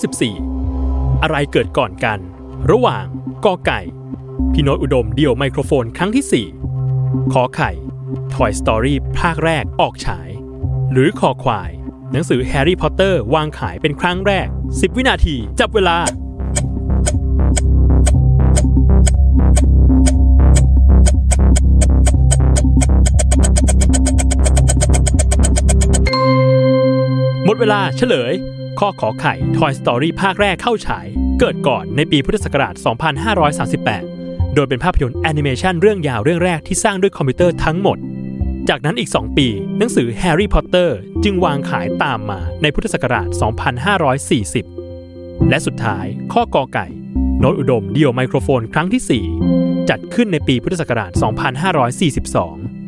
14 อะไรเกิดก่อนกัน ระหว่างกอไก่ พี่โน้ตอุดมเดี่ยวไมโครโฟนครั้งที่ 4 ขอไข่ Toy Story ภาคแรกออกฉาย หรือคอควาย หนังสือแฮร์รี่พอตเตอร์วางขายเป็นครั้งแรก 10 วินาที จับเวลาหมดเวลาเฉลย ข้อขอไข่ Toy Story ภาคแรกเข้าฉาย เกิดก่อนในปีพุทธศักราช 2538 โดยเป็นภาพยนตร์แอนิเมชันเรื่องยาวเรื่องแรกที่สร้างด้วยคอมพิวเตอร์ทั้งหมด จากนั้นอีก 2 ปี หนังสือแฮร์รี่พอตเตอร์จึงวางขายตามมาในพุทธศักราช 2540 และสุดท้ายข้อกอไก่ โน้ตอุดมเดี่ยวไมโครโฟนครั้งที่ 4 จัดขึ้นในปีพุทธศักราช 2542